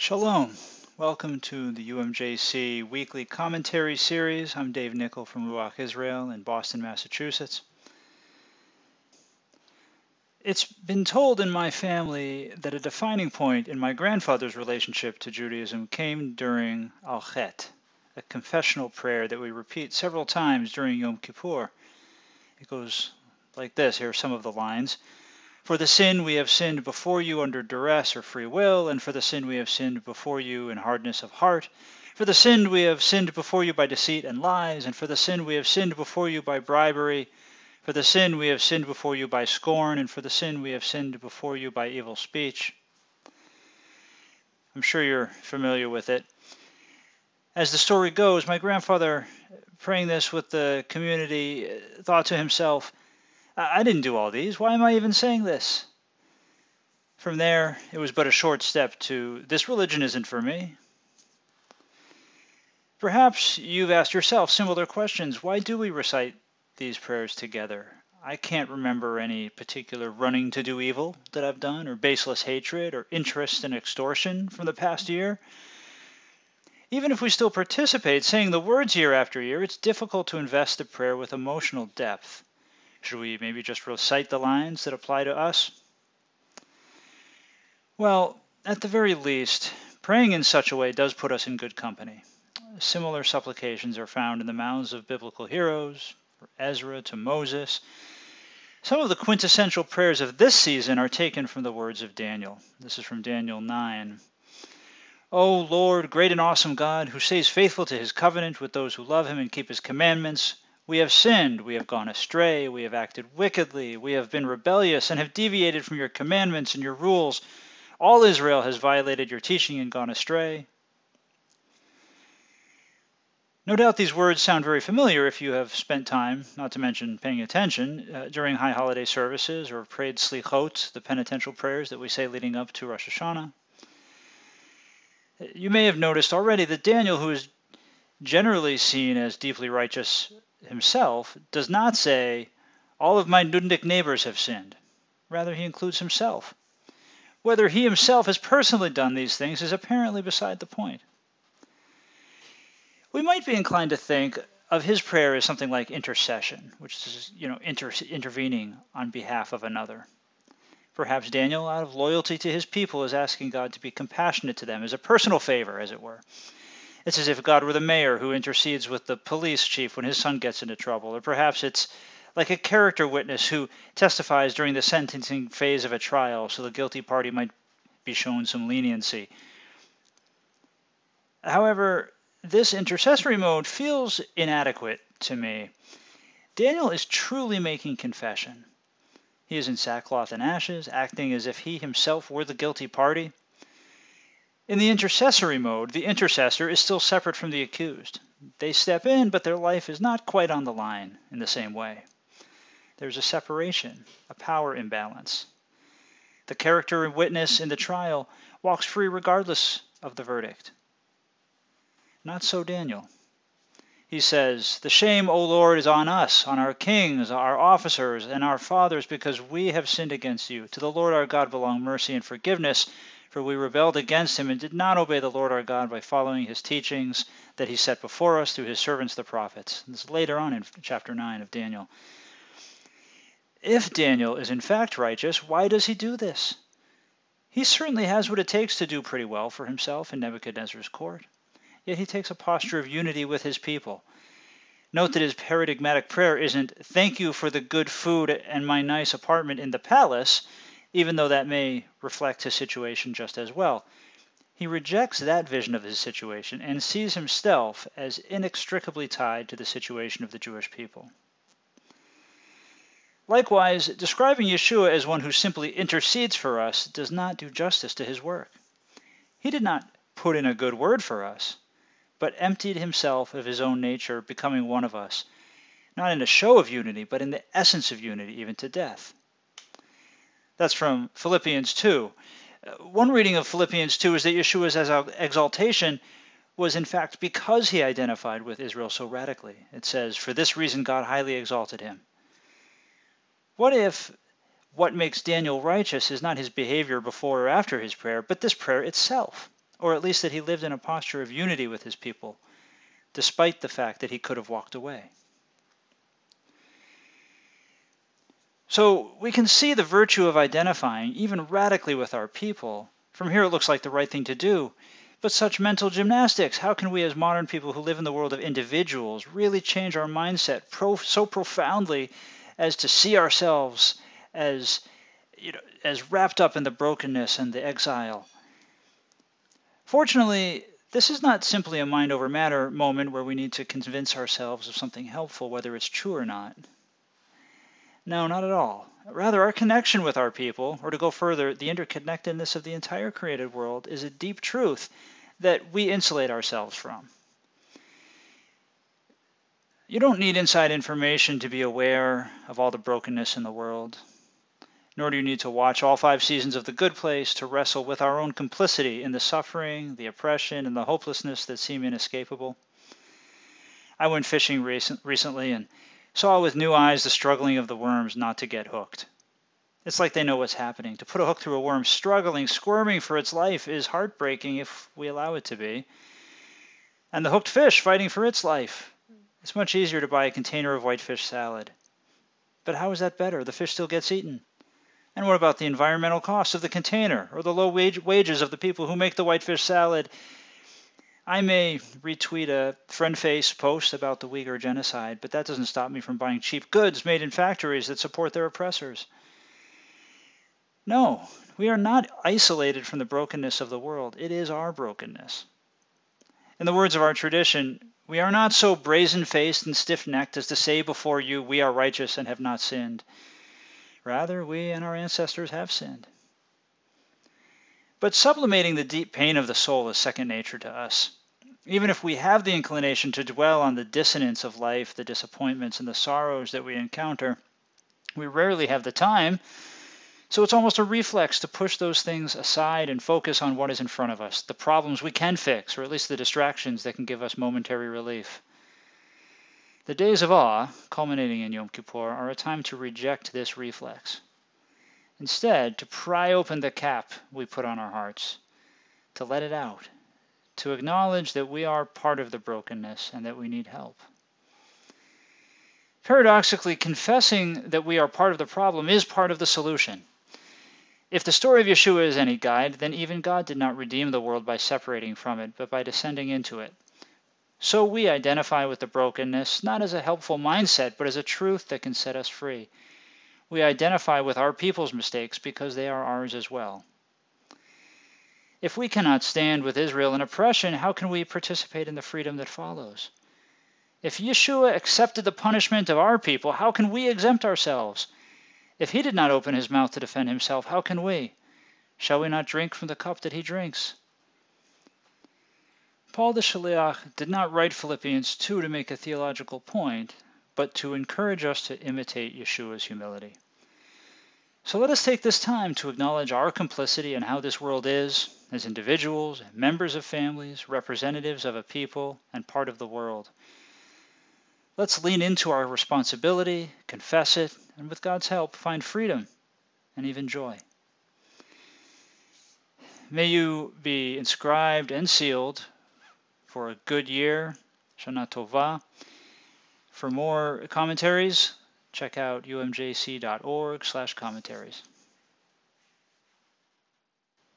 Shalom. Welcome to the UMJC weekly commentary series. I'm Dave Nichol from Ruach Israel in Boston, Massachusetts. It's been told in my family that a defining point in my grandfather's relationship to Judaism came during Al Chet, a confessional prayer that we repeat several times during Yom Kippur. It goes like this here are some of the lines. For the sin we have sinned before you under duress or free will, and for the sin we have sinned before you in hardness of heart. For the sin we have sinned before you by deceit and lies, and for the sin we have sinned before you by bribery. For the sin we have sinned before you by scorn, and for the sin we have sinned before you by evil speech. I'm sure you're familiar with it. As the story goes, my grandfather, praying this with the community, uh, thought to himself, I didn't do all these. Why am I even saying this? From there, it was but a short step to this religion isn't for me. Perhaps you've asked yourself similar questions. Why do we recite these prayers together? I can't remember any particular running to do evil that I've done, or baseless hatred, or interest in extortion from the past year. Even if we still participate, saying the words year after year, it's difficult to invest the prayer with emotional depth. Should we maybe just recite the lines that apply to us? Well, at the very least, praying in such a way does put us in good company. Similar supplications are found in the mouths of biblical heroes, from Ezra to Moses. Some of the quintessential prayers of this season are taken from the words of Daniel. This is from Daniel 9. O Lord, great and awesome God, who stays faithful to his covenant with those who love him and keep his commandments, we have sinned, we have gone astray, we have acted wickedly, we have been rebellious, and have deviated from your commandments and your rules. All Israel has violated your teaching and gone astray. No doubt these words sound very familiar if you have spent time, not to mention paying attention, uh, during high holiday services or prayed slichot, the penitential prayers that we say leading up to Rosh Hashanah. You may have noticed already that Daniel, who is generally seen as deeply righteous himself does not say, All of my Nudnik neighbors have sinned. Rather, he includes himself. Whether he himself has personally done these things is apparently beside the point. We might be inclined to think of his prayer as something like intercession, which is, you know, inter- intervening on behalf of another. Perhaps Daniel, out of loyalty to his people, is asking God to be compassionate to them as a personal favor, as it were. It's as if God were the mayor who intercedes with the police chief when his son gets into trouble. Or perhaps it's like a character witness who testifies during the sentencing phase of a trial so the guilty party might be shown some leniency. However, this intercessory mode feels inadequate to me. Daniel is truly making confession. He is in sackcloth and ashes, acting as if he himself were the guilty party. In the intercessory mode, the intercessor is still separate from the accused. They step in, but their life is not quite on the line in the same way. There's a separation, a power imbalance. The character and witness in the trial walks free regardless of the verdict. Not so Daniel. He says, The shame, O Lord, is on us, on our kings, our officers, and our fathers, because we have sinned against you. To the Lord our God belong mercy and forgiveness, for we rebelled against him and did not obey the Lord our God by following his teachings that he set before us through his servants the prophets. This is later on in chapter 9 of Daniel. If Daniel is in fact righteous, why does he do this? He certainly has what it takes to do pretty well for himself in Nebuchadnezzar's court. Yet he takes a posture of unity with his people. Note that his paradigmatic prayer isn't, Thank you for the good food and my nice apartment in the palace even though that may reflect his situation just as well. He rejects that vision of his situation and sees himself as inextricably tied to the situation of the Jewish people. Likewise, describing Yeshua as one who simply intercedes for us does not do justice to his work. He did not put in a good word for us, but emptied himself of his own nature, becoming one of us, not in a show of unity, but in the essence of unity, even to death. That's from Philippians 2. Uh, one reading of Philippians 2 is that Yeshua's exaltation was in fact because he identified with Israel so radically. It says, For this reason God highly exalted him. What if what makes Daniel righteous is not his behavior before or after his prayer, but this prayer itself? or at least that he lived in a posture of unity with his people, despite the fact that he could have walked away. So we can see the virtue of identifying, even radically, with our people. From here, it looks like the right thing to do. But such mental gymnastics, how can we as modern people who live in the world of individuals really change our mindset pro- so profoundly as to see ourselves as, you know, as wrapped up in the brokenness and the exile? Fortunately, this is not simply a mind over matter moment where we need to convince ourselves of something helpful, whether it's true or not. No, not at all. Rather, our connection with our people, or to go further, the interconnectedness of the entire created world, is a deep truth that we insulate ourselves from. You don't need inside information to be aware of all the brokenness in the world, nor do you need to watch all five seasons of The Good Place to wrestle with our own complicity in the suffering, the oppression, and the hopelessness that seem inescapable. I went fishing recent, recently and saw with new eyes the struggling of the worms not to get hooked. It's like they know what's happening. To put a hook through a worm struggling, squirming for its life is heartbreaking if we allow it to be. And the hooked fish fighting for its life. It's much easier to buy a container of whitefish salad. But how is that better? The fish still gets eaten. And what about the environmental costs of the container or the low wage wages of the people who make the whitefish salad I may retweet a friend face post about the Uyghur genocide, but that doesn't stop me from buying cheap goods made in factories that support their oppressors. No, we are not isolated from the brokenness of the world. It is our brokenness. In the words of our tradition, we are not so brazen faced and stiff necked as to say before you, We are righteous and have not sinned. Rather, we and our ancestors have sinned. But sublimating the deep pain of the soul is second nature to us. Even if we have the inclination to dwell on the dissonance of life, the disappointments and the sorrows that we encounter, we rarely have the time. So it's almost a reflex to push those things aside and focus on what is in front of us, the problems we can fix, or at least the distractions that can give us momentary relief. The days of awe, culminating in Yom Kippur, are a time to reject this reflex. Instead, to pry open the cap we put on our hearts, to let it out to acknowledge that we are part of the brokenness and that we need help. Paradoxically, confessing that we are part of the problem is part of the solution. If the story of Yeshua is any guide, then even God did not redeem the world by separating from it, but by descending into it. So we identify with the brokenness not as a helpful mindset, but as a truth that can set us free. We identify with our people's mistakes because they are ours as well. If we cannot stand with Israel in oppression, how can we participate in the freedom that follows? If Yeshua accepted the punishment of our people, how can we exempt ourselves? If he did not open his mouth to defend himself, how can we? Shall we not drink from the cup that he drinks? Paul the Shaliach did not write Philippians 2 to make a theological point, but to encourage us to imitate Yeshua's humility. So let us take this time to acknowledge our complicity in how this world is, as individuals, members of families, representatives of a people, and part of the world. Let's lean into our responsibility, confess it, and with God's help, find freedom and even joy. May you be inscribed and sealed for a good year, Shana Tova. For more commentaries, check out umjc.org slash commentaries.